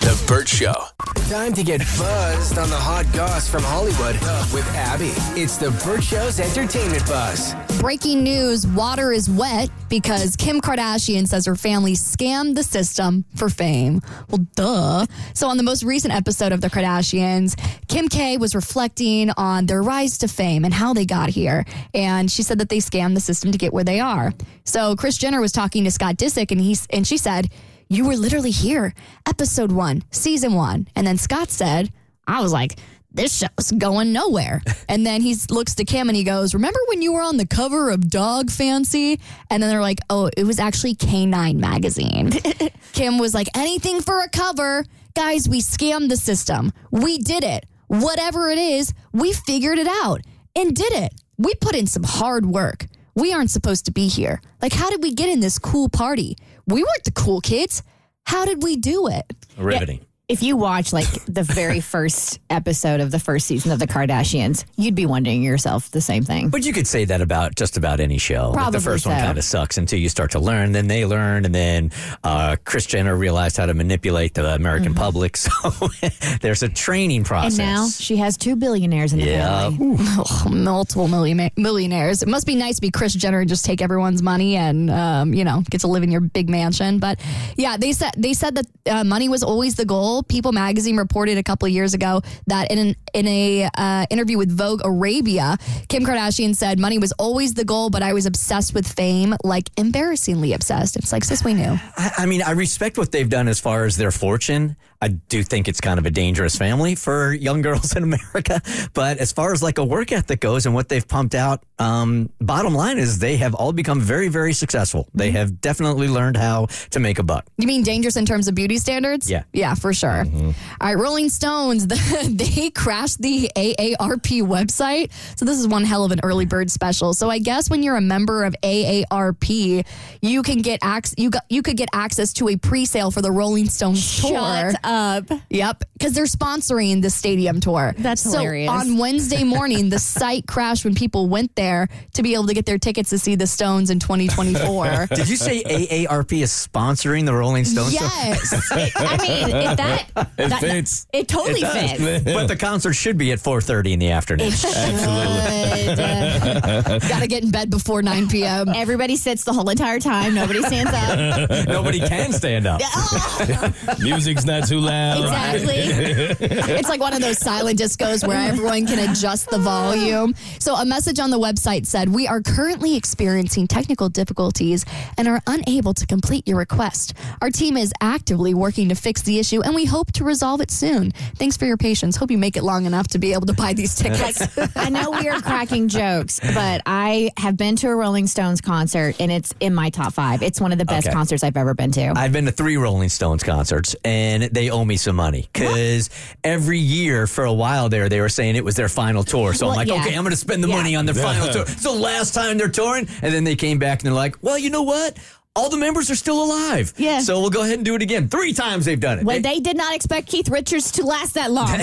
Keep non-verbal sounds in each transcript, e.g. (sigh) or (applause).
The Burt Show. Time to get buzzed on the hot goss from Hollywood with Abby. It's the Burt Show's entertainment buzz. Breaking news water is wet because Kim Kardashian says her family scammed the system for fame. Well, duh. So, on the most recent episode of The Kardashians, Kim K was reflecting on their rise to fame and how they got here. And she said that they scammed the system to get where they are. So, Kris Jenner was talking to Scott Disick and, he, and she said, You were literally here, episode one, season one. And then Scott said, I was like, this show's going nowhere. (laughs) And then he looks to Kim and he goes, Remember when you were on the cover of Dog Fancy? And then they're like, Oh, it was actually K9 magazine. (laughs) Kim was like, Anything for a cover. Guys, we scammed the system. We did it. Whatever it is, we figured it out and did it. We put in some hard work. We aren't supposed to be here. Like, how did we get in this cool party? We weren't the cool kids. How did we do it? Riveting. If you watch like the very (laughs) first episode of the first season of the Kardashians, you'd be wondering yourself the same thing. But you could say that about just about any show. Like, the first one kind of sucks until you start to learn. Then they learn, and then uh, Kris Jenner realized how to manipulate the American public. (laughs) So there's a training process. Mm-hmm. and now she has two billionaires in the Yeah. family. Oh, (laughs) multiple million, millionaires. It must be nice to be Kris Jenner and just take everyone's money and um, you know get to live in your big mansion. But yeah, they said they said that uh, money was always the goal. People Magazine reported a couple of years ago that in an in a uh, interview with Vogue Arabia, Kim Kardashian said money was always the goal, but I was obsessed with fame, like embarrassingly obsessed. It's like sis, we knew. I, I mean, I respect what they've done as far as their fortune. I do think it's kind of a dangerous family for young girls in America. But as far as like a work ethic goes and what they've pumped out, um, bottom line is they have all become very, very successful. Mm-hmm. They have definitely learned how to make a buck. You mean dangerous in terms of beauty standards? Yeah. Yeah, for sure. Mm-hmm. All right, Rolling Stones, (laughs) they crashed the AARP website. So this is one hell of an early bird special. So I guess when you're a member of AARP, you can get ac- you got, you could get access to a pre-sale for the Rolling Stones tour. Shut up. Yep, because they're sponsoring the stadium tour. That's so hilarious. On Wednesday morning, the (laughs) site crashed when people went there to be able to get their tickets to see the Stones in 2024. Did you say AARP is sponsoring the Rolling Stones? yes. I mean, if that, It that- fits. It totally fits. But the concert should be at 4.30 in the afternoon. Got to get in bed before 9 p.m. Everybody sits the whole entire time. Nobody stands up. (laughs) Nobody can stand up. (laughs) Music's not too loud. exactly. It's like one of those silent discos where everyone can adjust the volume. So, a message on the website said, We are currently experiencing technical difficulties and are unable to complete your request. Our team is actively working to fix the issue and we hope to resolve it soon. Thanks for your patience. Hope you make it long enough to be able to buy these (laughs) tickets. I know we are cracking jokes, but I have been to a Rolling Stones concert and it's in my top five. It's one of the best Okay. concerts I've ever been to. I've been to three Rolling Stones concerts, and they owe me some money because every year for a while there, they were saying it was their final tour. So I'm like, yeah. okay, I'm going to spend the Yeah. money on their final tour. It's the last time they're touring, and then they came back and they're like, well, you know what? All the members are still alive. Yeah. So we'll go ahead and do it again. Three times they've done it. Well, they did not expect Keith Richards to last that long.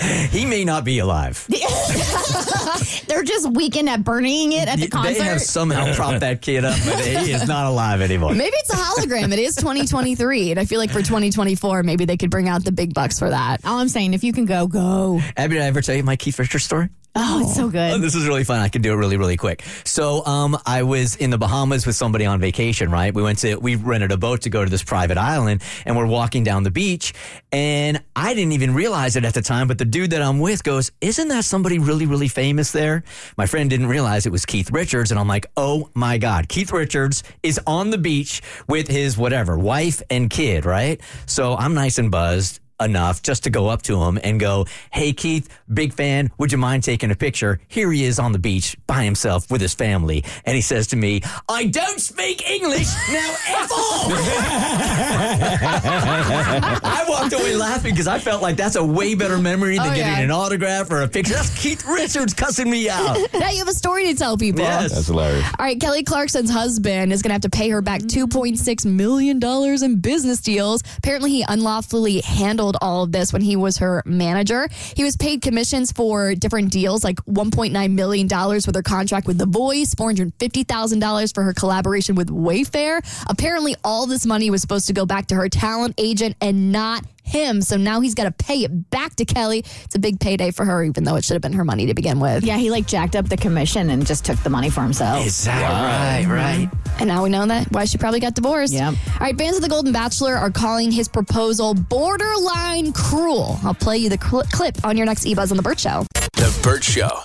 (laughs) (laughs) he may not be alive. (laughs) They're just weekend at burning it at the concert. They have somehow propped that kid up, but he is not alive anymore. maybe it's a hologram. It is 2023. And I feel like for 2024, maybe they could bring out the big bucks for that. All I'm saying, if you can go, go. Abby, did I ever tell you my Keith Richards story? Oh, it's so Oh, good. this is really fun. I can do it really, really quick. So, um, I was in the Bahamas with somebody on vacation, right? We went to, we rented a boat to go to this private island and we're walking down the beach. And I didn't even realize it at the time, but the dude that I'm with goes, Isn't that somebody really, really famous there? My friend didn't realize it was Keith Richards. And I'm like, Oh my God. Keith Richards is on the beach with his whatever, wife and kid, right? So I'm nice and buzzed enough just to go up to him and go, Hey, Keith, big fan. Would you mind taking a picture? Here he is on the beach by himself with his family. And he says to me, I don't speak English. Now, at all. (laughs) I walked away laughing because I felt like that's a way better memory than Oh, getting yeah. an autograph or a picture. That's Keith Richards cussing me out. (laughs) Now you have a story to tell people. Yes. That's hilarious. All right, Kelly Clarkson's husband is going to have to pay her back $2.6 million in business deals. Apparently, he unlawfully handled all of this when he was her manager. He was paid commissions for different deals, like $1.9 million with her contract with The Voice, $450,000 for her collaboration with Wayfair. Apparently, all this money was supposed to go back to her talent agent and not him. So now he's got to pay it back to Kelly. It's a big payday for her, even though it should have been her money to begin with. Yeah, he like jacked up the commission and just took the money for himself. Is that right? Right. And now we know that why she probably got divorced. Yep. All right, fans of The Golden Bachelor are calling his proposal borderline cruel. I'll play you the cl- clip on your next eBuzz on The Burt Show. The Burt Show.